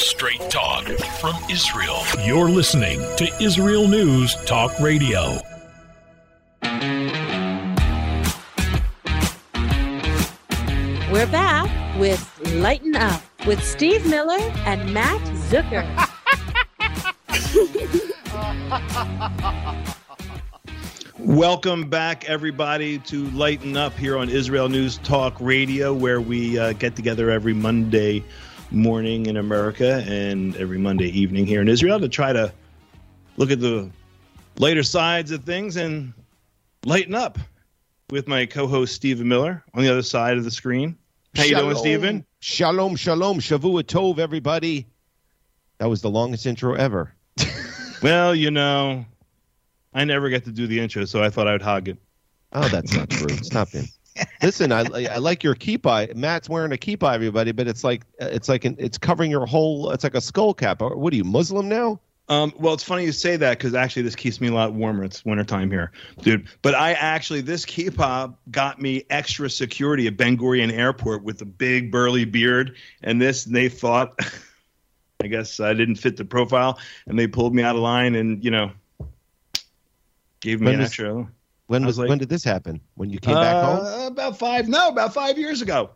Straight talk from Israel. You're listening to Israel News Talk Radio. We're back with Lighten Up with Steve Miller and Matt Zucker. Welcome back, everybody, to Lighten Up here on Israel News Talk Radio, where we uh, get together every Monday morning in America and every Monday evening here in Israel to try to look at the later sides of things and lighten up with my co-host Stephen Miller on the other side of the screen. How you doing, Stephen? Shalom, shalom, Shavua Tov, everybody. That was the longest intro ever. Well, you know, I never get to do the intro, so I thought I would hog it. Oh, that's not true. Stop him. Listen, I I like your kippah. Matt's wearing a kippah, everybody, but it's like it's like an, it's covering your whole. It's like a skull cap. What are you Muslim now? Um, well, it's funny you say that because actually this keeps me a lot warmer. It's wintertime here, dude. But I actually this kippah got me extra security at Ben Gurion Airport with a big burly beard, and this they thought, I guess I didn't fit the profile, and they pulled me out of line, and you know, gave me When an extra. When was was like- when did this happen? When you came back home? Uh, About five, no, about five years ago.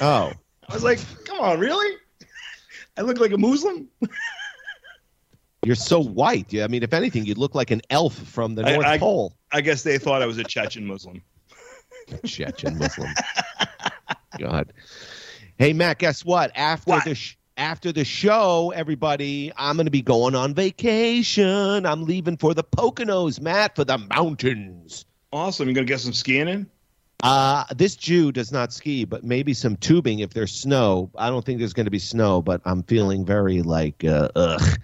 Oh, I was like, come on, really? I look like a Muslim. you're so white. Yeah, I mean, if anything, you'd look like an elf from the I- North I- Pole. I guess they thought I was a Chechen Muslim. Chechen Muslim. God. Hey Matt, guess what? After What? the sh- after the show, everybody, I'm going to be going on vacation. I'm leaving for the Poconos, Matt, for the mountains. Awesome. You gonna get some skiing in? Uh, this Jew does not ski, but maybe some tubing if there's snow. I don't think there's going to be snow, but I'm feeling very like, uh, ugh.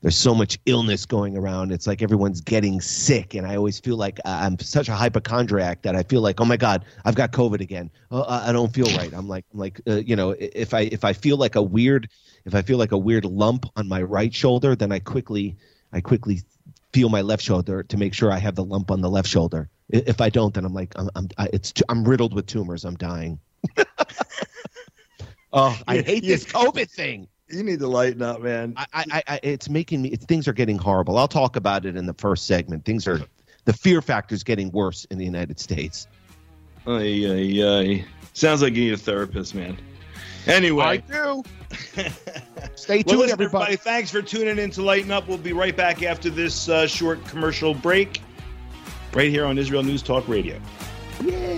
There's so much illness going around. It's like everyone's getting sick, and I always feel like I'm such a hypochondriac that I feel like, oh my god, I've got COVID again. Oh, I I don't feel right. I'm like, I'm like, uh, you know, if I if I feel like a weird, if I feel like a weird lump on my right shoulder, then I quickly, I quickly feel my left shoulder to make sure I have the lump on the left shoulder. If I don't, then I'm like, I'm, I'm I, it's I'm riddled with tumors. I'm dying. oh, I hate this COVID thing. You need to lighten up, man. I, I, I it's making me. It's, things are getting horrible. I'll talk about it in the first segment. Things are, the fear factor is getting worse in the United States. Ay, ay, ay. Sounds like you need a therapist, man. Anyway, I do. Stay well, tuned, everybody. Thanks for tuning in to Lighten Up. We'll be right back after this uh, short commercial break, right here on Israel News Talk Radio. Yay!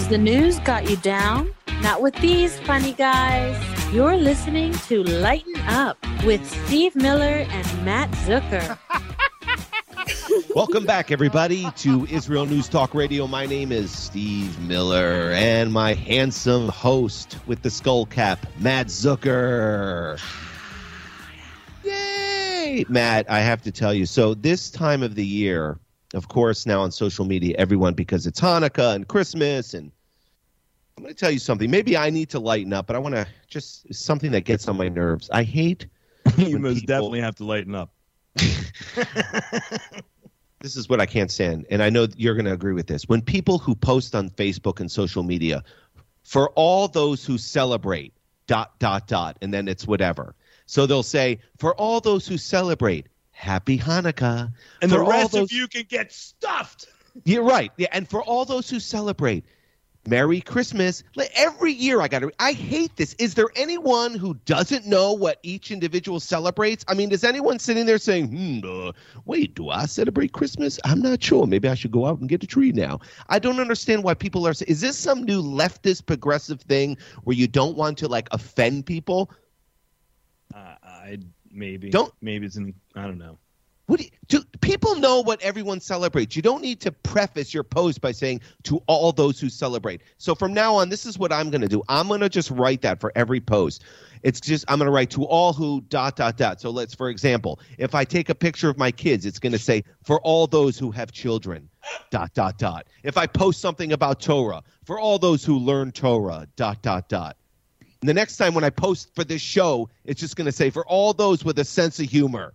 Has the news got you down? Not with these funny guys. You're listening to Lighten Up with Steve Miller and Matt Zucker. Welcome back, everybody, to Israel News Talk Radio. My name is Steve Miller, and my handsome host with the skull cap, Matt Zucker. Yay! Matt, I have to tell you. So, this time of the year, of course, now on social media, everyone, because it's Hanukkah and Christmas, and I'm going to tell you something. Maybe I need to lighten up, but I want to just something that gets on my nerves. I hate you most people- definitely have to lighten up. this is what I can't stand, and I know you're going to agree with this. When people who post on Facebook and social media, for all those who celebrate, dot, dot, dot, and then it's whatever. So they'll say, for all those who celebrate, happy Hanukkah. And For the rest those- of you can get stuffed. You're right. Yeah, and for all those who celebrate, Merry Christmas. Every year I got to I hate this. Is there anyone who doesn't know what each individual celebrates? I mean, is anyone sitting there saying, "Hmm, uh, wait, do I celebrate Christmas? I'm not sure. Maybe I should go out and get a tree now." I don't understand why people are saying, Is this some new leftist progressive thing where you don't want to like offend people? Uh, uh, I maybe Don't- maybe it's in I don't know. What do, you, do people know what everyone celebrates? You don't need to preface your post by saying to all those who celebrate. So from now on, this is what I'm going to do. I'm going to just write that for every post. It's just I'm going to write to all who dot dot dot. So let's, for example, if I take a picture of my kids, it's going to say for all those who have children, dot dot dot. If I post something about Torah, for all those who learn Torah, dot dot dot. And the next time when I post for this show, it's just going to say for all those with a sense of humor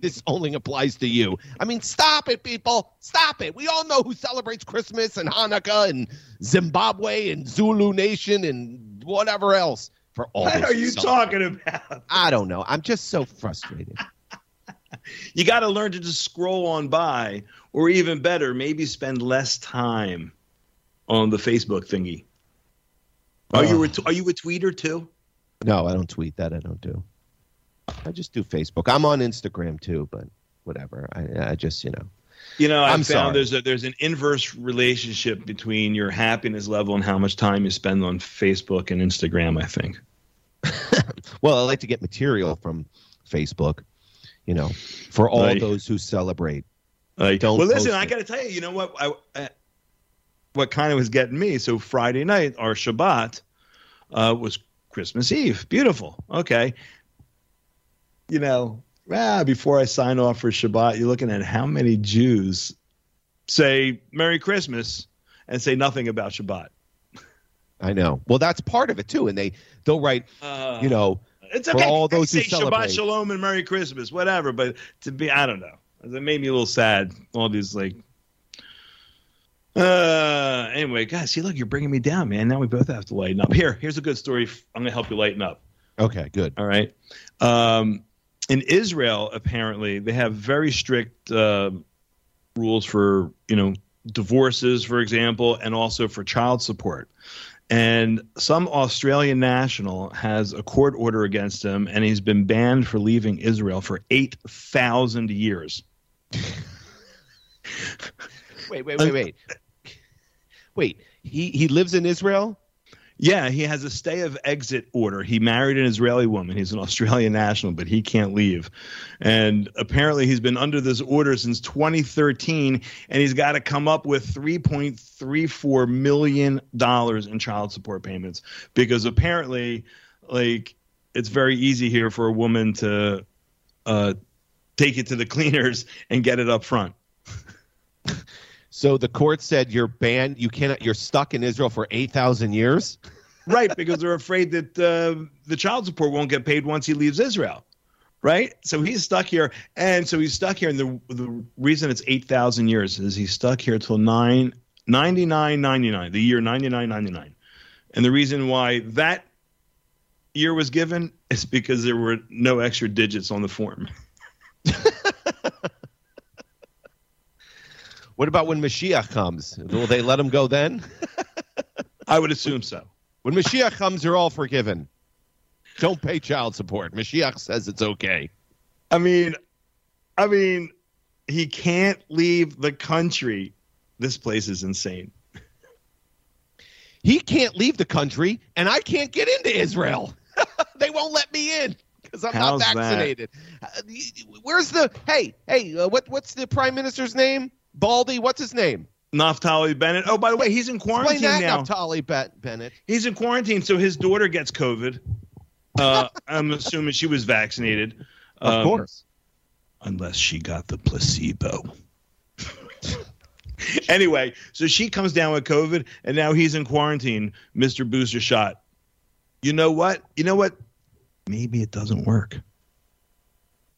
this only applies to you. I mean, stop it, people. Stop it. We all know who celebrates Christmas and Hanukkah and Zimbabwe and Zulu Nation and whatever else. For all What are you celebrate. talking about? I don't know. I'm just so frustrated. You got to learn to just scroll on by, or even better, maybe spend less time on the Facebook thingy. Are you uh-huh. a, are you a tweeter too? No, I don't tweet that. I don't do. I just do Facebook. I'm on Instagram too, but whatever. I, I just, you know. You know, I I'm found sorry. there's a, there's an inverse relationship between your happiness level and how much time you spend on Facebook and Instagram. I think. Well, I like to get material from Facebook, you know, for all Right. those who celebrate. Like, Don't well, listen, I got to tell you, you know what? I, I, what kind of was getting me? So Friday night, our Shabbat uh, was Christmas Eve. Beautiful. Okay. You know, ah, before I sign off for Shabbat, you're looking at how many Jews say Merry Christmas and say nothing about Shabbat. I know. Well, that's part of it too, and they they'll write, Uh, you know, it's for okay. all They those who say Shabbat. Shalom and Merry Christmas, whatever. But to be, I don't know. It made me a little sad. All these like. Uh. Anyway, guys, see, look, you're bringing me down, man. Now we both have to lighten up. Here, here's a good story. I'm gonna help you lighten up. okay, good. All right. Um, in Israel, apparently, they have very strict uh, rules for you know divorces, for example, and also for child support. And some Australian national has a court order against him, and he's been banned for leaving Israel for eight thousand years. Wait, wait, wait, wait. Wait, he he lives in Israel? Yeah, he has a stay of exit order. He married an Israeli woman. He's an Australian national, but he can't leave. And apparently, he's been under this order since 2013, and he's got to come up with 3.34 million dollars in child support payments because apparently, like, it's very easy here for a woman to uh, take it to the cleaners and get it up front. So the court said you're banned. You cannot. You're stuck in Israel for eight thousand years. right because they're afraid that uh, the child support won't get paid once he leaves israel right so he's stuck here and so he's stuck here and the, the reason it's 8000 years is he's stuck here till 9 99 the year 99 and the reason why that year was given is because there were no extra digits on the form What about when Mashiach comes? Will they let him go then? i would assume so When Mashiach comes, you're all forgiven. Don't pay child support. Mashiach says it's okay. i mean i mean he can't leave the country this place is insane He can't leave the country, and I can't get into Israel. they won't let me in because I'm How's not that? vaccinated. Uh, Where's the hey hey? Uh, what what's the prime minister's name? Baldy. What's his name? Naftali Bennett. Oh, by the way, he's in quarantine Explain that, now. Naftali Bet- Bennett. He's in quarantine, so his daughter gets COVID. Uh, I'm assuming she was vaccinated. Of Um, course. Unless she got the placebo. anyway, so she comes down with COVID, and now he's in quarantine, Mr. Booster Shot. You know what? You know what? Maybe it doesn't work.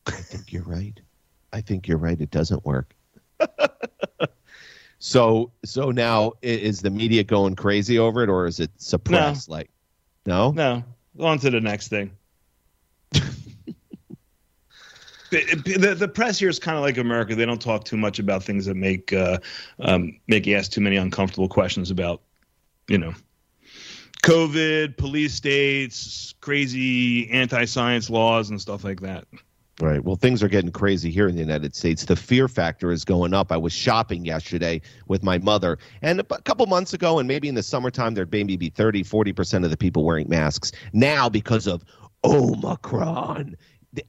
I think you're right. I think you're right. It doesn't work. so so now is the media going crazy over it, or is it suppressed? Like, no, No. On to the next thing. the, the, press here is kind of like America. They don't talk too much about things that make uh, um, make you ask too many uncomfortable questions about, you know, COVID, police states, crazy anti-science laws, and stuff like that. Right. Well, things are getting crazy here in the United States. The fear factor is going up. I was shopping yesterday with my mother, and a couple months ago, and maybe in the summertime, there'd maybe be 30, 40% of the people wearing masks. Now, because of Omicron.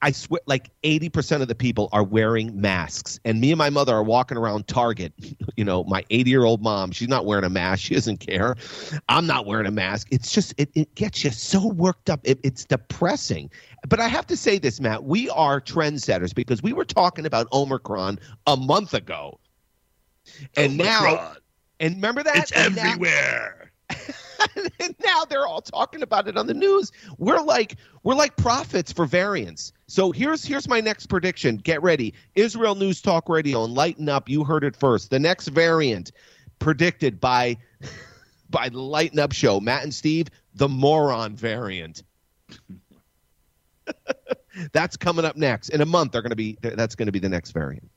I swear, like 80% of the people are wearing masks. And me and my mother are walking around Target. You know, my 80 year old mom, she's not wearing a mask. She doesn't care. I'm not wearing a mask. It's just, it, it gets you so worked up. It, it's depressing. But I have to say this, Matt, we are trendsetters because we were talking about Omicron a month ago. And Omicron. now, and remember that? It's And everywhere. now they're all talking about it on the news. We're like we're like prophets for variants. So here's here's my next prediction. Get ready. Israel News Talk Radio and lighten up. You heard it first. The next variant predicted by by the Lighten Up show, Matt and Steve, the moron variant. that's coming up next. In a month they're going to be that's going to be the next variant.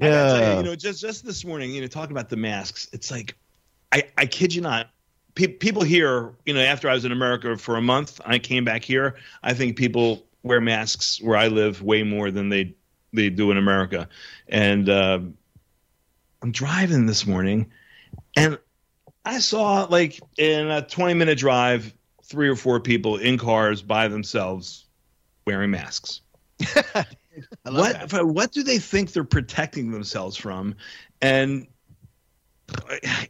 I tell you, Yeah. you know, just just this morning, you know, talking about the masks, it's like, I I kid you not, pe- people here, you know, after I was in America for a month, I came back here. I think people wear masks where I live way more than they they do in America, and uh, I'm driving this morning, and I saw like in a 20 minute drive, three or four people in cars by themselves wearing masks what that. what do they think they're protecting themselves from and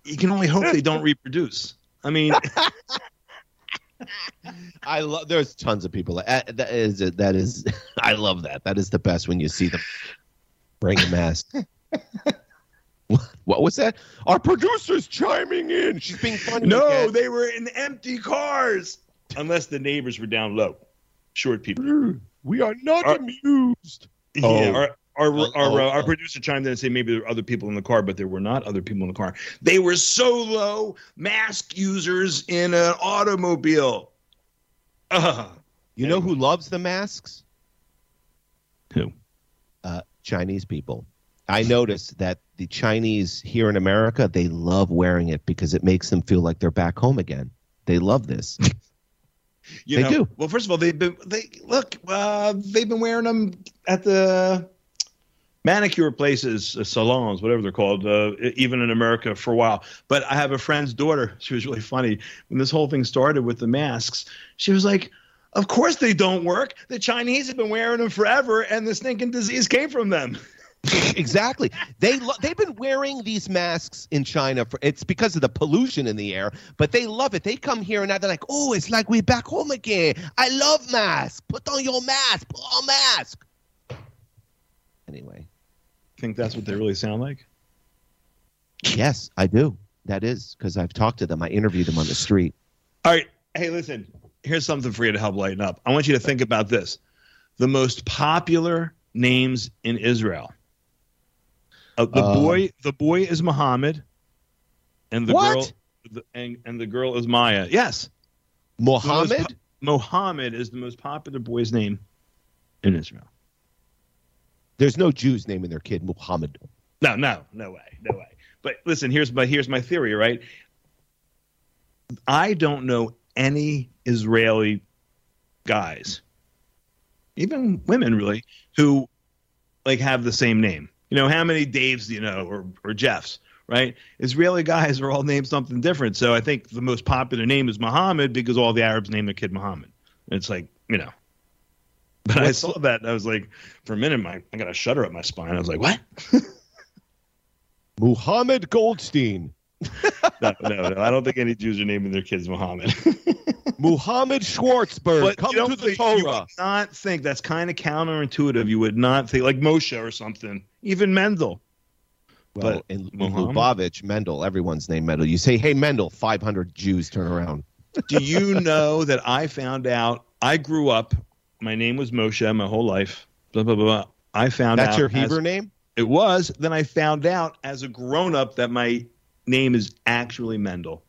you can only hope they don't reproduce i mean I love. There's tons of people. Uh, that is that is. I love that. That is the best when you see them wearing a mask. what, what was that? Our producer's chiming in. She's being funny. no again. they were in empty cars unless the neighbors were down low short people we are not Are- amused. yeah Oh. our our, Oh, our, oh, our oh. producer chimed in and said maybe there were other people in the car, but there were not other people in the car. They were solo mask users in an automobile. Ugh. You know who loves the masks? Who? Uh, Chinese people. I noticed that the Chinese here in America they love wearing it because it makes them feel like they're back home again. They love this. You They know, do. Well, first of all, they've been they look. Uh, they've been wearing them at the manicure places, uh, salons, whatever they're called, uh, even in America for a while. But I have a friend's daughter. She was really funny when this whole thing started with the masks. She was like, "Of course they don't work. The Chinese have been wearing them forever, and the stinking disease came from them." exactly. They lo- they've been wearing these masks in China for it's because of the pollution in the air, but they love it. They come here and now they're like, "Oh, it's like we're back home again. I love masks. Put on your mask. Put on mask." Anyway, Think that's what they really sound like? yes, I do. That is because I've talked to them. I interviewed them on the street. All right. Hey, listen. Here's something for you to help lighten up. I want you to think about this: the most popular names in Israel. Uh, the Uh, boy, the boy is Muhammad, and the What? girl, the, and, and the girl is Maya. Yes, Mohammed. Mohammed is the most popular boy's name in Israel. There's no Jews naming their kid Muhammad. No, no, no way, no way. But listen, here's my here's my theory, right? I don't know any Israeli guys, even women really, who like have the same name. You know, how many Daves do you know or or Jeffs, right? Israeli guys are all named something different. So I think the most popular name is Muhammad because all the Arabs name their kid Muhammad. It's like, you know. But I saw that and I was like, for a minute, my I got a shudder up my spine. I was like, what? Muhammad Goldstein. no, no, no. I don't think any Jews are naming their kids Muhammad. Muhammad Schwartzberg. Come you don't to the think- You Torah. would not think that's kind of counterintuitive. You would not think like Moshe or something. Even Mendel. Well, But in, in Muhammad? Lubavitch, Mendel, everyone's named Mendel. You say, hey, Mendel, 500 Jews turn around. Do you know that I found out? I grew up. My name was Moshe my whole life. Blah blah blah. blah. I found That's out That's your as- Hebrew name? It was. Then I found out as a grown up that my name is actually Mendel.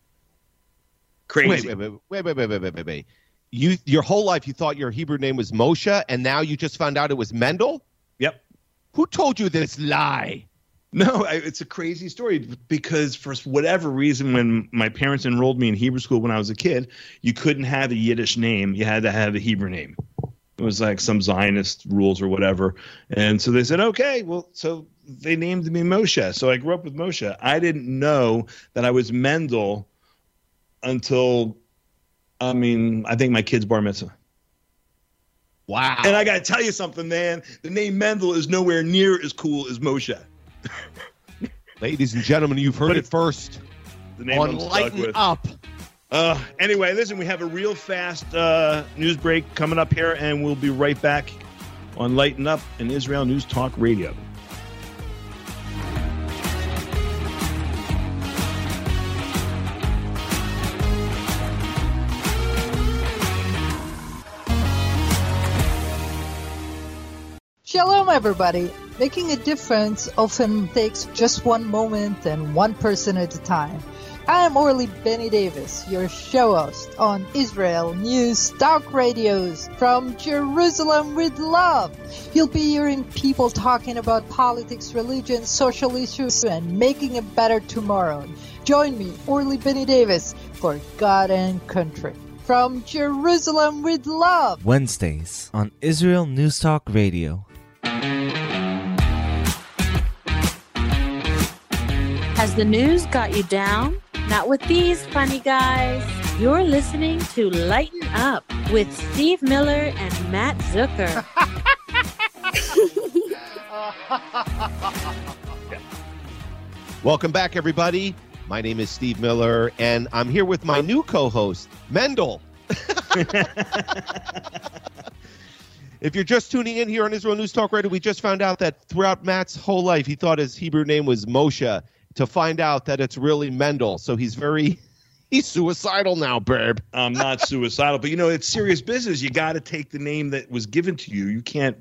Crazy. Wait, wait, wait, wait, wait, wait, wait, wait. You, your whole life, you thought your Hebrew name was Moshe, and now you just found out it was Mendel. Yep. Who told you this lie? No, I, it's a crazy story because for whatever reason, when my parents enrolled me in Hebrew school when I was a kid, you couldn't have a Yiddish name; you had to have a Hebrew name. It was like some Zionist rules or whatever, and so they said, "Okay, well," so they named me Moshe. So I grew up with Moshe. I didn't know that I was Mendel until I mean, I think my kid's bar mitzvah. Wow. And I got to tell you something, man. The name Mendel is nowhere near as cool as Moshe. Ladies and gentlemen, you've heard But it first The name on Lighten. Up. Uh, anyway, listen, we have a real fast uh, news break coming up here, and we'll be right back on Lighten Up in Israel News Talk Radio. Shalom, everybody. Making a difference often takes just one moment and one person at a time. I am Orly Benny Davis, your show host on Israel News Talk Radios from Jerusalem with Love. You'll be hearing people talking about politics, religion, social issues, and making a better tomorrow. Join me, Orly Benny Davis, for God and Country. From Jerusalem with Love. Wednesdays on Israel News Talk Radio. Has the news got you down? Not with these funny guys. You're listening to Lighten Up with Steve Miller and Matt Zucker. Welcome back, everybody. My name is Steve Miller, and I'm here with my new co host, Mendel. if you're just tuning in here on Israel News Talk Radio, we just found out that throughout Matt's whole life, he thought his Hebrew name was Moshe, to find out that it's really Mendel. So he's very. He's suicidal now, babe. I'm not suicidal, but you know, it's serious business. You got to take the name that was given to you. You can't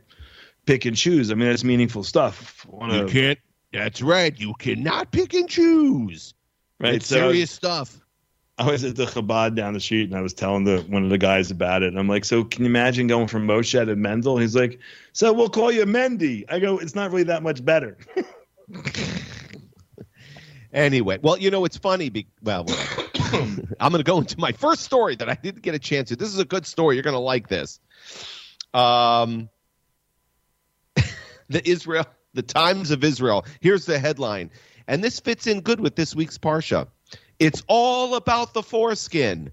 pick and choose. I mean, that's meaningful stuff. Wanna- You can't. That's right. You cannot pick and choose. right? It's So- serious stuff. I was at the Chabad down the street and I was telling the one of the guys about it. And I'm like, so can you imagine going from Moshe to Mendel? He's like, so we'll call you Mendy. I go, it's not really that much better. Anyway, well, you know, it's funny. Be- well. I'm going to go into my first story that I didn't get a chance to. This is a good story. You're going to like this. Um, the Israel, the Times of Israel. Here's the headline, and this fits in good with this week's parsha. It's all about the foreskin.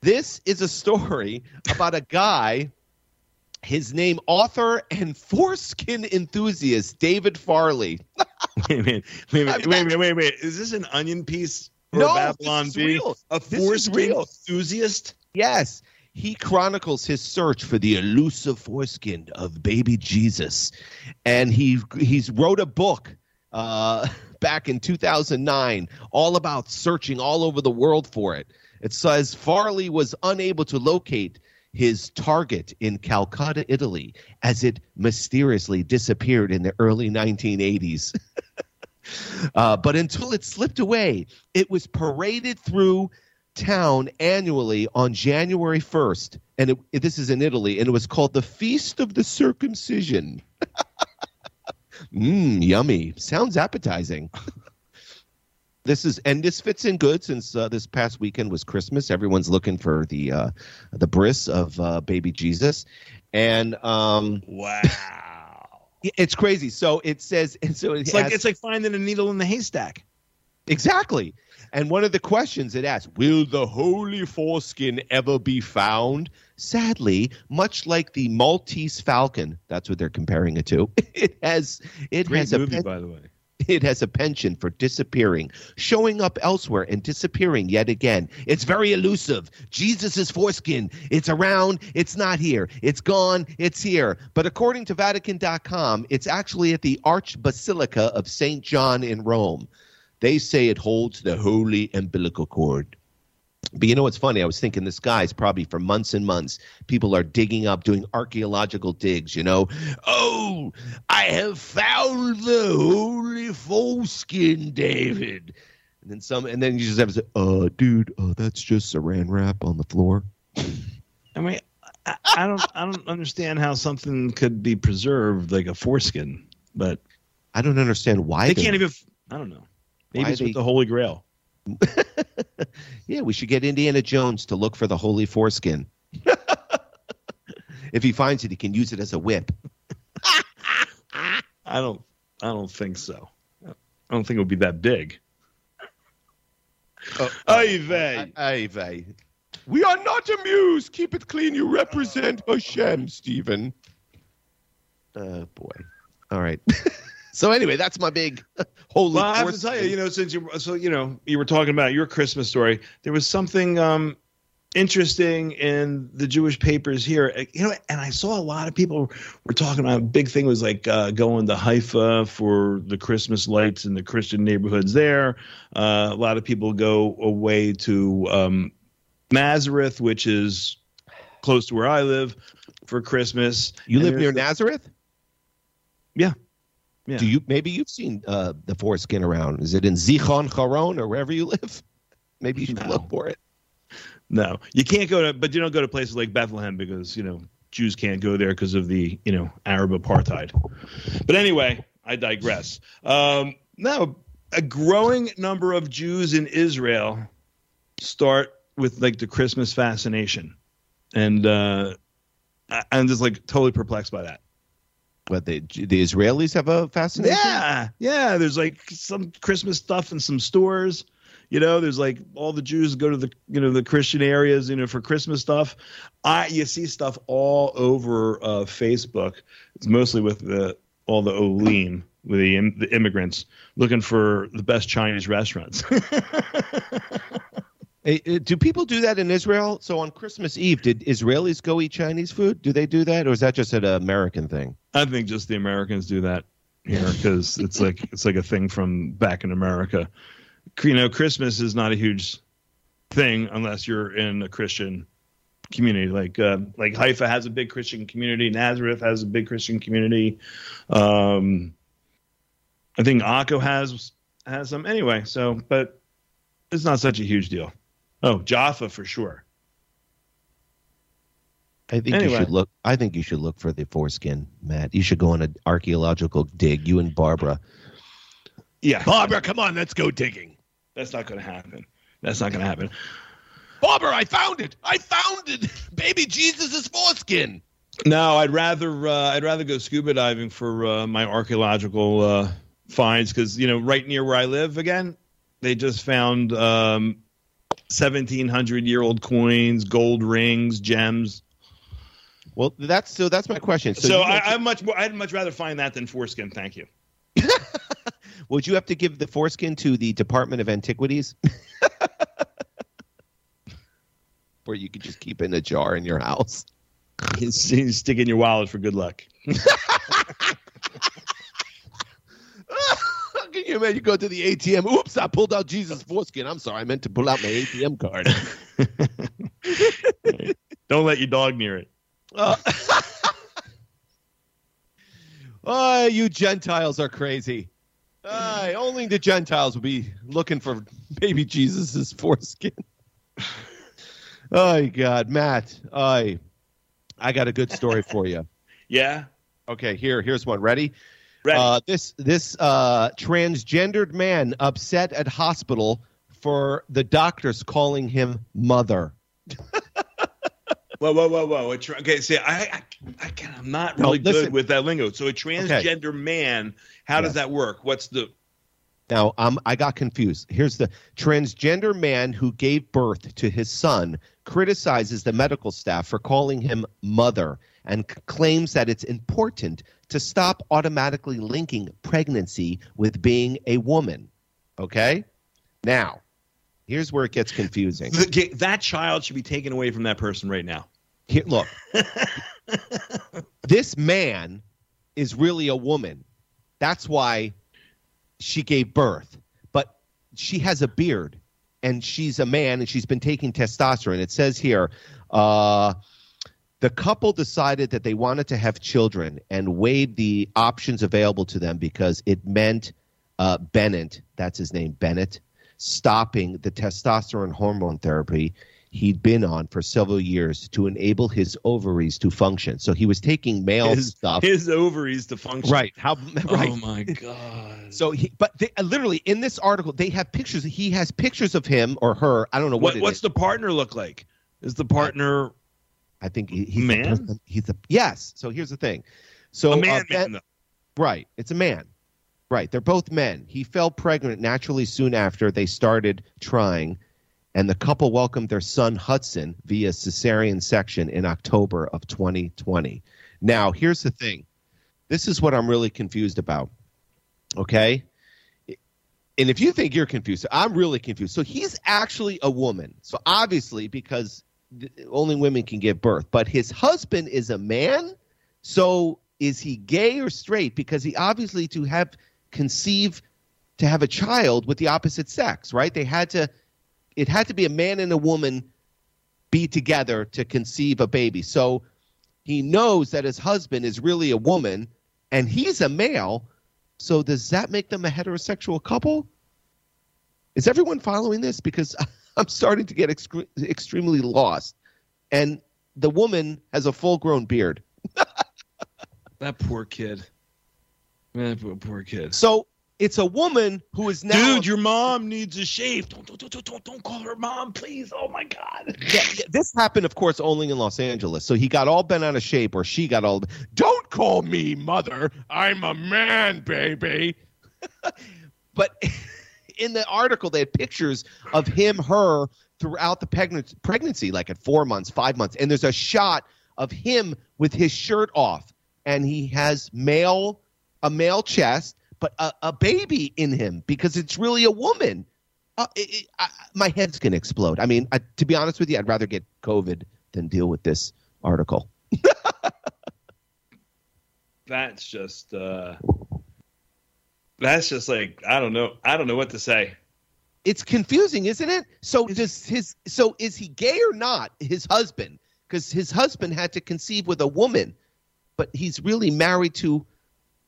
This is a story about a guy. His name, author and foreskin enthusiast David Farley. wait a minute. Wait a minute. Wait a minute. Wait a minute. Is this an onion piece or No, a Babylon is real. A foreskin real. enthusiast? Yes. He chronicles his search for the elusive foreskin of baby Jesus. And he he's wrote a book uh, back in 2009 all about searching all over the world for it. It says Farley was unable to locate his target in Calcata, Italy, as it mysteriously disappeared in the early 1980s. Uh, but until it slipped away, it was paraded through town annually on January 1st. And it, this is in Italy, and it was called the Feast of the Circumcision. Mmm, yummy. Sounds appetizing. this is and this fits in good since uh, this past weekend was Christmas. Everyone's looking for the uh, the bris of uh, baby Jesus, and um, Wow. it's crazy. So it says, and so it It's like it's like finding a needle in the haystack. Exactly. And one of the questions it asks, will the holy foreskin ever be found? Sadly, much like the Maltese falcon, that's what they're comparing it to. It has it Great has a movie, pen- by the way. It has a penchant for disappearing, showing up elsewhere and disappearing yet again. It's very elusive. Jesus' foreskin, it's around, it's not here. It's gone, it's here. But according to Vatican.com, it's actually at the Archbasilica of St. John in Rome. They say it holds the holy umbilical cord. But you know what's funny? I was thinking this guy's probably for months and months. People are digging up, doing archaeological digs, you know. Oh, I have found the holy foreskin, David. And then some, and then you just have to say, uh, dude, uh, that's just saran wrap on the floor. I mean, I, I don't, I don't understand how something could be preserved like a foreskin, but I don't understand why they they- can't even. I don't know. Maybe it's they- with the Holy Grail. Yeah, we should get Indiana Jones to look for the holy foreskin. if he finds it, he can use it as a whip. I don't. I don't think so. I don't think it would be that big. Oh, ay vey. Oh, oh, ay vey. We are not amused. Keep it clean. You represent Hashem, Stephen. Oh boy. All right. So anyway, that's my big holy. Well, I have to tell you, you know, since you so you know you were talking about your Christmas story, there was something um, interesting in the Jewish papers here. Uh, You know, and I saw a lot of people were talking about. A big thing was like uh, going to Haifa for the Christmas lights in the Christian neighborhoods there. Uh, a lot of people go away to um, Nazareth, which is close to where I live, for Christmas. You And live near the- Nazareth? Yeah. Yeah. Do you maybe you've seen uh, the foreskin around? Is it in Zichon Charon or wherever you live? Maybe you should No. look for it. No, you can't go to, but you don't go to places like Bethlehem because you know Jews can't go there because of the you know Arab apartheid. But anyway, I digress. Um, no, a growing number of Jews in Israel start with like the Christmas fascination, and uh, I'm just like totally perplexed by that. But the the Israelis have a fascination. Yeah, yeah. There's like some Christmas stuff in some stores. You know, there's like all the Jews go to the you know the Christian areas, you know, for Christmas stuff. I you see stuff all over uh, Facebook. It's mostly with the all the Olim, with the the immigrants looking for the best Chinese restaurants. Uh, do people do that in Israel? So on Christmas Eve, did Israelis go eat Chinese food? Do they do that, or is that just an American thing? I think just the Americans do that here because it's like it's like a thing from back in America. You know, Christmas is not a huge thing unless you're in a Christian community. Like uh, like Haifa has a big Christian community. Nazareth has a big Christian community. Um, I think Akko has has some anyway. So, but it's not such a huge deal. Oh, Jaffa for sure. I think you should look. I think you should look for the foreskin, Matt. You should go on an archaeological dig. You and Barbara. Yeah, Barbara, come on, let's go digging. that's not going to happen. That's not going to happen. Barbara, I found it. I found it. Baby Jesus' foreskin. No, I'd rather uh, I'd rather go scuba diving for uh, my archaeological uh, finds because you know right near where I live again, they just found um, seventeen hundred year old coins, gold rings, gems. Well, that's so. That's my question. So, you I, I'm much more. I'd much rather find that than foreskin. Thank you. would you have to give the foreskin to the Department of Antiquities, or you could just keep it in a jar in your house? Stick in your wallet for good luck. Can you imagine? You go to the ATM. Oops, I pulled out Jesus' foreskin. I'm sorry, I meant to pull out my ATM card. Don't let your dog near it. Uh, oh, you Gentiles are crazy. Aye, only the Gentiles will be looking for baby Jesus' foreskin. oh, God, Matt. I, I got a good story for you. Yeah. Okay, here, here's one. Ready? Ready. Uh, this this uh, transgendered man upset at hospital for the doctors calling him mother. Whoa, whoa, whoa, whoa! Tra- okay, see, I, I, I can, I'm not No, really good with that lingo. So, a transgender man, how does that work? What's the? Now, um, I got confused. Here's the transgender man who gave birth to his son criticizes the medical staff for calling him mother and c- claims that it's important to stop automatically linking pregnancy with being a woman. Okay? Now, here's where it gets confusing. the that child should be taken away from that person right now. Here, look. this man is really a woman. That's why she gave birth. But she has a beard and she's a man and she's been taking testosterone. It says here, uh, the couple decided that they wanted to have children and weighed the options available to them because it meant uh, Bennett, that's his name, Bennett, stopping the testosterone hormone therapy he'd been on for several years to enable his ovaries to function. So he was taking male His, stuff. his ovaries to function. right. How right. Oh my god. So he, but they, uh, literally in this article, they have pictures. He has pictures of him or her. I don't know what, what, it what's is. the partner look like? Is the partner I think he, he's Man? The person, he's the yes. So here's the thing. So a uh, man? Ben- man right, it's a man. Right, they're both men. He fell pregnant naturally soon after they started trying, and the couple welcomed their son Hudson via cesarean section in October of 2020. Now, here's the thing. This is what I'm really confused about. Okay? And if you think you're confused, I'm really confused. So he's actually a woman. So obviously, because only women can give birth, but his husband is a man. So is he gay or straight? Because he obviously to have conceive to have a child with the opposite sex, right? They had to it had to be a man and a woman be together to conceive a baby. So he knows that his husband is really a woman and he's a male. So does that make them a heterosexual couple? Is everyone following this? Because I'm starting to get ex- extremely lost. And the woman has a full grown beard. that poor kid. That poor, poor kid. So it's a woman who is now. Dude, your mom needs a shave. Don't, don't, don't, don't, don't call her mom, please. Oh my God. Yeah, yeah, this happened, of course, only in Los Angeles. So he got all bent out of shape, or she got all. Don't call me mother. I'm a man, baby. but in the article, they had pictures of him, her throughout the pregnancy, like at four months, five months, and there's a shot of him with his shirt off, and he has male a male chest but a, a baby in him because it's really a woman. Uh, it, it, I, my head's gonna explode. I mean, I, to be honest with you, I'd rather get COVID than deal with this article. that's just uh, that's just like I don't know. I don't know what to say. It's confusing, isn't it? So does his so is he gay or not? His husband, because his husband had to conceive with a woman, but he's really married to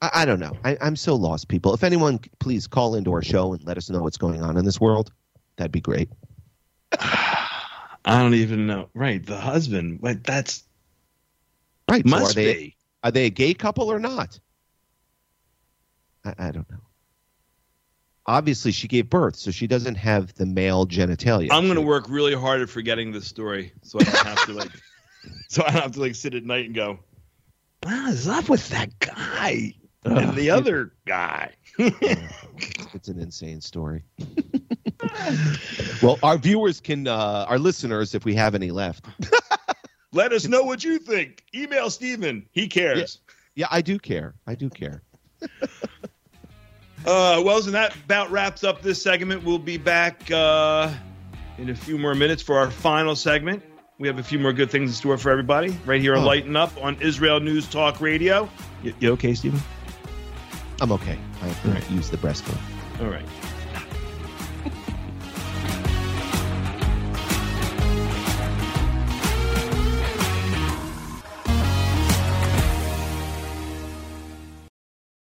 I, I don't know. I, I'm so lost, people. If anyone, please call into our show and let us know what's going on in this world. That'd be great. I don't even know. Right, the husband. But that's right. Must so are they, be. Are they a gay couple or not? I, I don't know. Obviously, she gave birth, so she doesn't have the male genitalia. I'm going to work really hard at forgetting this story, so I don't have to like, so I don't have to like sit at night and go, "What is up with that guy?" And the other guy. it's an insane story. well, our viewers can, uh, our listeners, if we have any left, let us know what you think. Email Steven. He cares. Yeah, yeah I do care. I do care. uh, well, so that about wraps up this segment. We'll be back uh, in a few more minutes for our final segment. We have a few more good things in store for everybody right here on oh. Lighten Up on Israel News Talk Radio. You, you okay, Steven? I'm okay. I can right. use the breastbone. All right.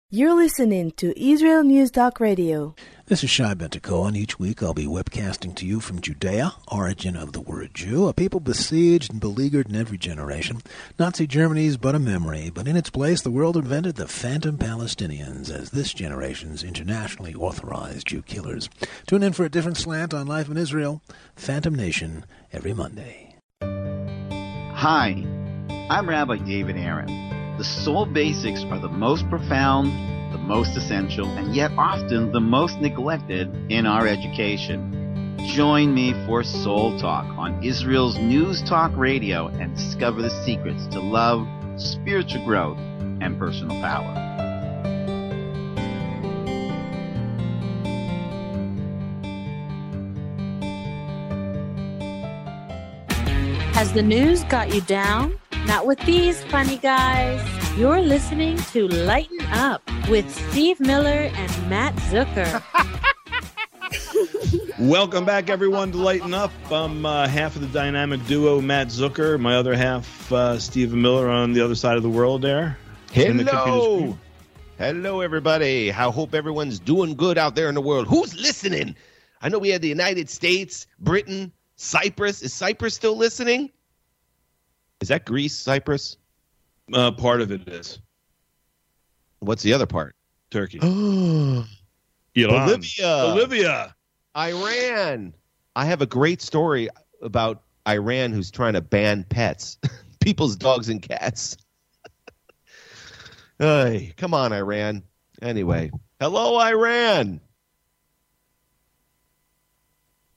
You're listening to Israel News Talk Radio. This is Shai Ben-Tekoa, and each week I'll be webcasting to you from Judea, origin of the word Jew, a people besieged and beleaguered in every generation. Nazi Germany is but a memory, but in its place the world invented the phantom Palestinians as this generation's internationally authorized Jew killers. Tune in for a different slant on life in Israel, Phantom Nation, every Monday. Hi, I'm Rabbi David Aaron. The soul basics are the most profound most essential, and yet often the most neglected in our education. Join me for Soul Talk on Israel's News Talk Radio and discover the secrets to love, spiritual growth, and personal power. Has the news got you down? Not with these funny guys. You're listening to Lighten Up with Steve Miller and Matt Zucker. Welcome back, everyone, to Lighten Up. I'm uh, half of the dynamic duo, Matt Zucker. My other half, uh, Steve Miller, on the other side of the world there. Hello. Hello, everybody. I hope everyone's doing good out there in the world. Who's listening? I know we had the United States, Britain, Cyprus. Is Cyprus still listening? Is that Greece, Cyprus? Uh, part of it is. What's the other part? Turkey. Iran. Bolivia. Bolivia. Iran. I have a great story about Iran who's trying to ban pets, people's dogs and cats. hey, come on, Iran. Anyway, hello, Iran.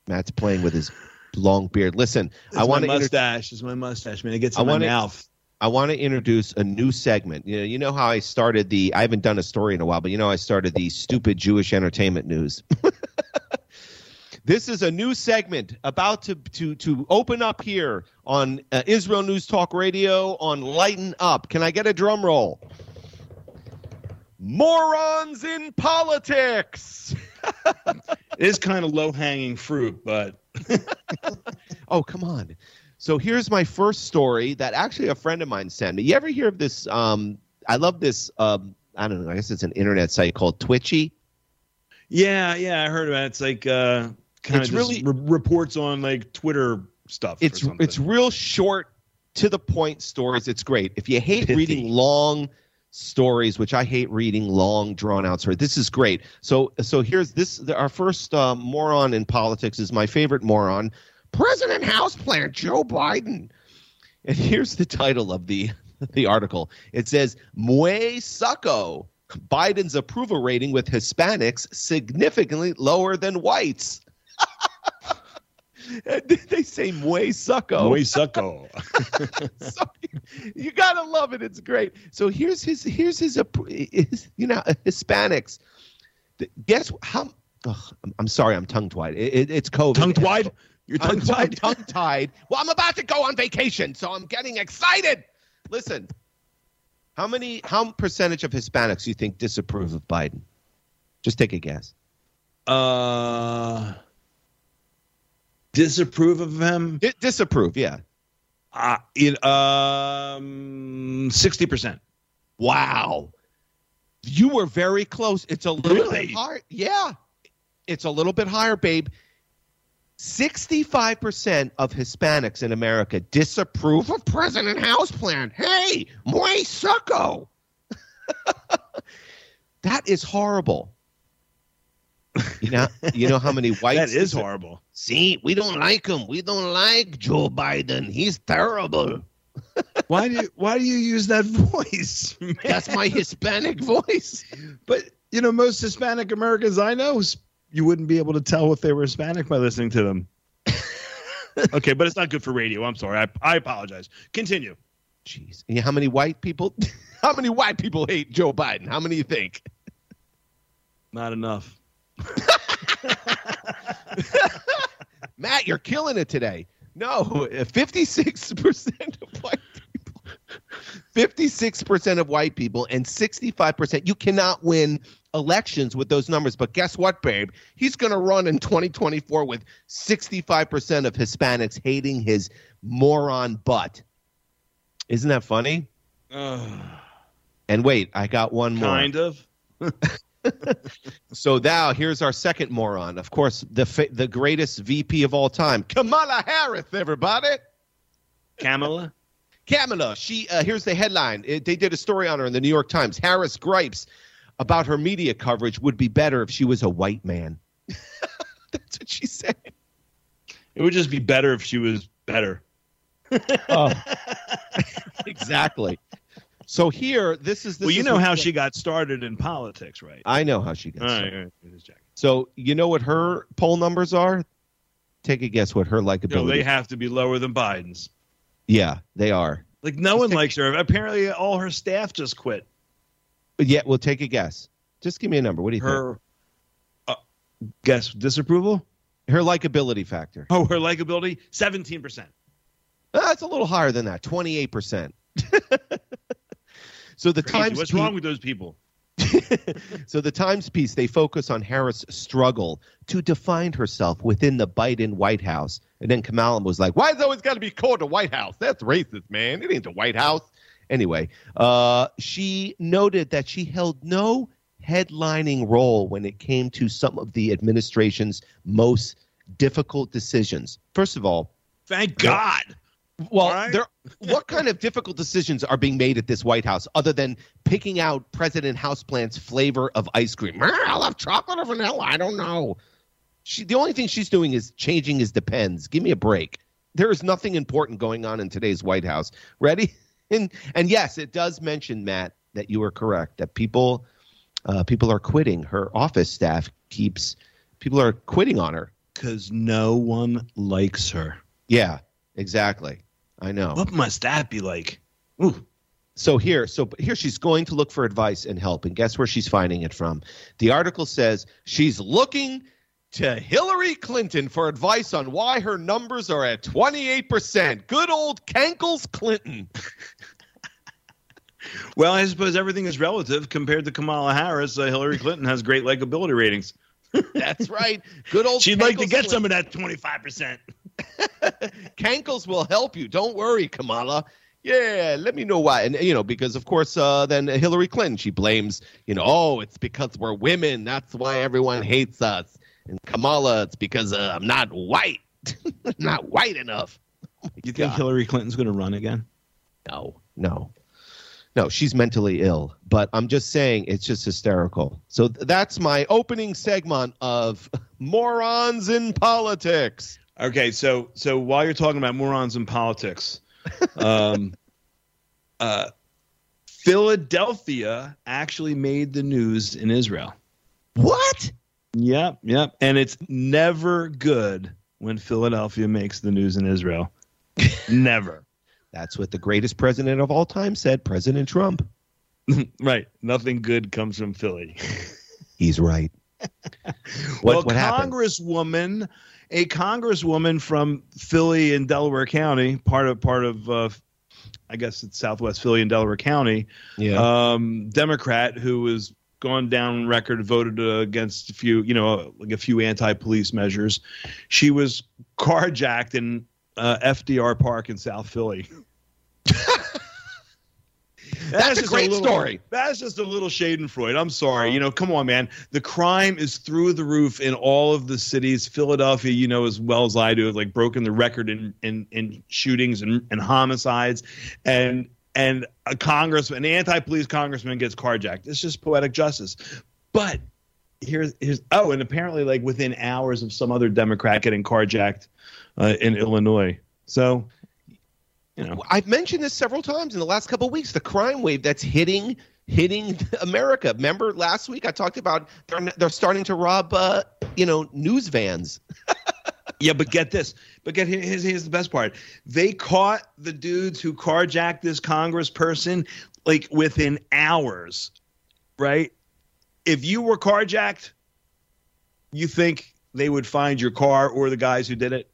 Matt's playing with his long beard. Listen, It's I want my to mustache. It's my mustache, man. It gets I in my wanna- mouth. I want to introduce a new segment. You know, you know how I started the. I haven't done a story in a while, but you know I started the stupid Jewish entertainment news. this is a new segment about to to to open up here on uh, Israel News Talk Radio on Lighten Up. Can I get a drum roll? Morons in politics. It is kind of low hanging fruit, but Oh, come on. So here's my first story that actually a friend of mine sent me. You ever hear of this? Um, I love this. Um, I don't know. I guess it's an internet site called Twitchy. yeah, yeah, I heard about it. It's like uh, kind It's of really- re- reports on like Twitter stuff. It's it's real short, to the point stories. It's great. If you hate Pithy. reading long stories, which I hate reading long, drawn out stories, this is great. So so here's this. Our first uh, moron in politics is my favorite moron, President Houseplant Joe Biden. And here's the title of the the article. It says Muy Sucko. Biden's approval rating with Hispanics significantly lower than whites. they say Muy Sucko. Muy sucko. so you gotta love it. It's great. So here's his here's his, his you know Hispanics. Guess how? ugh, I'm, I'm sorry, I'm tongue tied. It, it, it's COVID. Tongue tied? You're tongue tied? tongue tied. Well, I'm about to go on vacation, so I'm getting excited. Listen, how many how percentage of Hispanics do you think disapprove of Biden? Just take a guess. Uh, disapprove of him? Di- disapprove, yeah. Uh, it, um, 60%. Wow. You were very close. It's a little Really? bit higher. Yeah. It's a little bit higher, babe. 65% of Hispanics in America disapprove of President Houseplant. Hey, muy sucko. that is horrible. You know, you know how many whites That is horrible. See, we don't like him. We don't like Joe Biden. He's terrible. Why do you, why do you use that voice? man? That's my Hispanic voice. But you know, most Hispanic Americans I know, you wouldn't be able to tell if they were Hispanic by listening to them. okay, but it's not good for radio. I'm sorry. I, I apologize. Continue. Jeez. And how many white people? How many white people hate Joe Biden? How many you think? Not enough. Matt, you're killing it today. No, 56% of white people. 56% of white people and 65%. You cannot win elections with those numbers. But guess what, babe? He's going to run in 2024 with 65% of Hispanics hating his moron butt. Isn't that funny? And wait, I got one more. kind of. So now here's our second moron. Of course, the fa- the greatest VP of all time, Kamala Harris. Everybody, Kamala. Kamala. She uh, here's the headline. It- they did a story on her in the New York Times. Harris gripes about her media coverage would be better if she was a white man. That's what she said. It would just be better if she was better. Oh, exactly. So here, this is. This well, you is know how she got started in politics, right? I know how she got All right, started. all right, just. So you know what her poll numbers are? Take a guess what her likability. No, they have to be lower than Biden's. yeah, they are. Like no one likes her. Apparently, all her staff just quit. But we'll take a guess. Just give me a number. What do you think? Her uh, guess disapproval. Her likability factor. Oh, her likability seventeen percent. Uh, it's a little higher than that. Twenty-eight percent. so the Times. What's piece- wrong with those people? so the Times piece they focus on Harris' struggle to define herself within the Biden White House, and then Kamala was like, "Why is it always got to be called the White House? That's racist, man. It ain't the White House." Anyway, uh, she noted that she held no headlining role when it came to some of the administration's most difficult decisions. First of all, Thank God. well, right. there. What kind of difficult decisions are being made at this White House other than picking out President Houseplant's flavor of ice cream? "Ah, I'll have chocolate or vanilla. I don't know. She, the only thing she's doing is changing his depends. Give me a break. There is nothing important going on in today's White House. Ready? And and yes, it does mention Matt that you are correct that people uh, people are quitting. Her office staff keeps people are quitting on her Because no one likes her. Yeah, exactly. I know. What must that be like? Ooh. So here, so here she's going to look for advice and help, and guess where she's finding it from? The article says she's looking to Hillary Clinton for advice on why her numbers are at 28%. Good old Kankles Clinton. Well, I suppose everything is relative compared to Kamala Harris. Uh, Hillary Clinton has great likability ratings. That's right. Good old She'd like to get Clinton. some of that 25%. Kankles will help you. Don't worry, Kamala. Yeah, let me know why. And you know, because of course, uh, then Hillary Clinton, she blames, you know, oh, it's because we're women. That's why everyone hates us. And Kamala, it's because uh, I'm not white. I'm not white enough. You think Hillary Clinton's going to run again? No, no, no. She's mentally ill. But I'm just saying, it's just hysterical. So th- that's my opening segment of morons in politics. Okay, so so while you're talking about morons in politics, um, uh, Philadelphia actually made the news in Israel. What? Yep, yep. And it's never good when Philadelphia makes the news in Israel. never. That's what the greatest president of all time said, President Trump. right. Nothing good comes from Philly. He's right. What, well, what happened? Congresswoman, a Congresswoman from Philly and Delaware County, part of part of, uh, I guess it's Southwest Philly and Delaware County, Yeah. um, Democrat who was gone down record, voted uh, against a few, you know, like a few anti-police measures. She was carjacked in uh, FDR Park in South Philly. That's a just great little- story. That's just a little Schadenfreude. I'm sorry. You know, come on, man. The crime is through the roof in all of the cities. Philadelphia, you know, as well as I do, has like broken the record in in, in shootings and, and homicides. And and a congressman, an anti-police congressman gets carjacked. It's just poetic justice. But here's here's oh, and apparently like within hours of some other Democrat getting carjacked uh, in Illinois. So you know, I've mentioned this several times in the last couple of weeks. The crime wave that's hitting hitting America. Remember last week I talked about they're they're starting to rob uh, you know news vans. Yeah, but get this. But get here's, here's the best part. They caught the dudes who carjacked this congressperson like within hours, right? If you were carjacked, you think they would find your car or the guys who did it?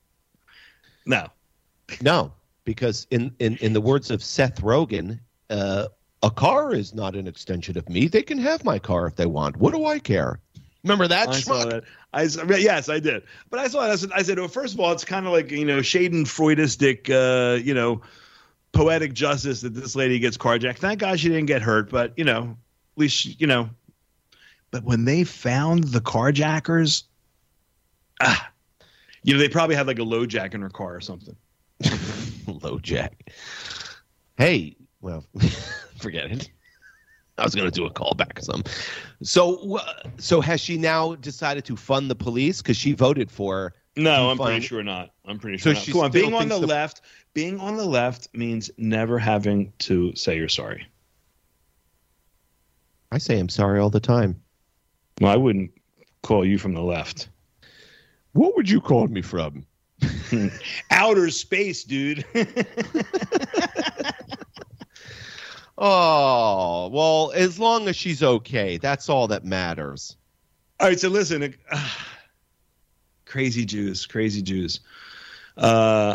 No. No, because in in in the words of Seth Rogen, uh, a car is not an extension of me. They can have my car if they want. What do I care? Remember that? I schmuck? that. I yes, I did. But I saw it. I said, I said, well, first of all, it's kind of like you know, Schadenfreudistic, uh, you know, poetic justice that this lady gets carjacked. Thank God she didn't get hurt, but you know, at least she, you know. But when they found the carjackers, ah, you know, they probably had like a LoJack in her car or something. LoJack. Hey, well, forget it. I was going to do a callback or something. So, so has she now decided to fund the police because she voted for? No, I'm defund- pretty sure not. I'm pretty So sure. not. she Come on, being on the, the- left, being on the left means never having to say you're sorry. I say I'm sorry all the time. Well, I wouldn't call you from the left. What would you call me from? Outer space, dude. Oh, well, as long as she's okay, that's all that matters. All right, so listen, uh, crazy Jews, crazy Jews. Uh,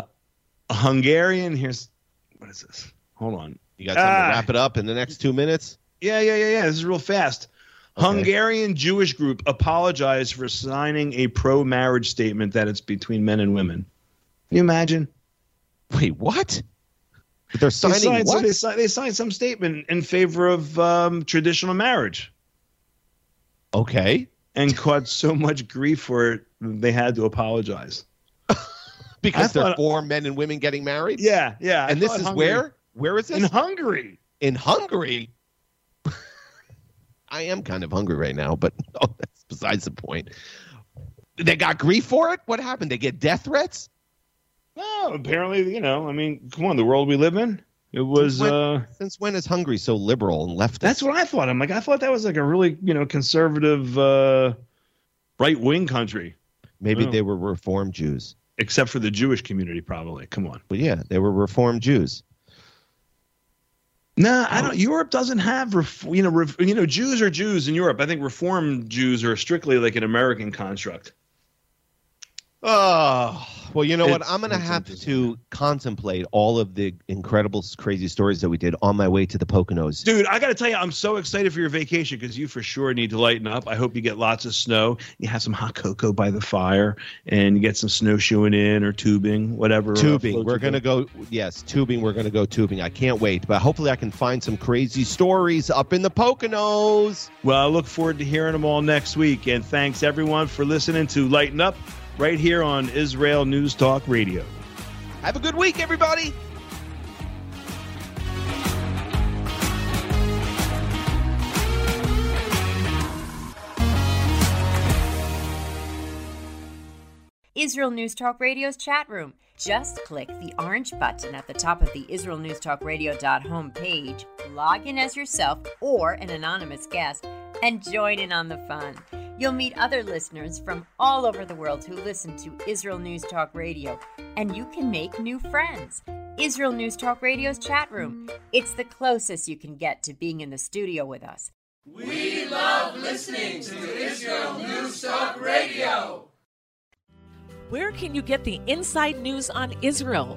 a Hungarian. Here's what is this? Hold on. You got Ah. to wrap it up in the next two minutes? Yeah, yeah, yeah, yeah. This is real fast. Hungarian Jewish group apologized for signing a pro-marriage statement that it's between men and women. Can you imagine? Wait, what? They're They signing signed, what? they, si- they signed some statement in favor of um, traditional marriage okay. and caught so much grief for it they had to apologize. Because I they're thought- for men and women getting married? Yeah, yeah. I And this is Hungary- where? Where is this? In Hungary. in Hungary. I am kind of hungry right now, but oh, that's besides the point. They got grief for it? What happened? They get death threats? No, apparently, you know, I mean, come on, the world we live in. It was. When- uh Since when is Hungary so liberal and left? That's what I thought. I'm like, I thought that was like a really, you know, conservative, uh right wing country. Maybe Oh. they were Reformed Jews. Except for the Jewish community, probably. Come on. But yeah, they were Reformed Jews. No, I don't. Europe doesn't have, ref, you know, ref, you know, Jews are Jews in Europe. I think Reformed Jews are strictly like an American construct. Oh, well, you know what? I'm going to have to contemplate all of the incredible, crazy stories that we did on my way to the Poconos. Dude, I got to tell you, I'm so excited for your vacation because you for sure need to lighten up. I hope you get lots of snow. You have some hot cocoa by the fire, and you get some snowshoeing in or tubing, whatever. uh, Tubing. floats We're going to go, yes, tubing. We're going to go tubing. I can't wait. But hopefully I can find some crazy stories up in the Poconos. Well, I look forward to hearing them all next week. And thanks everyone for listening to Lighten Up right here on Israel News Talk Radio. Have a good week, everybody. Israel News Talk Radio's chat room. Just click the orange button at the top of the Israel News Talk Radio.home page, log in as yourself or an anonymous guest, and join in on the fun. You'll meet other listeners from all over the world who listen to Israel News Talk Radio, and you can make new friends. Israel News Talk Radio's chat room. It's the closest you can get to being in the studio with us. We love listening to Israel News Talk Radio. Where can you get the inside news on Israel?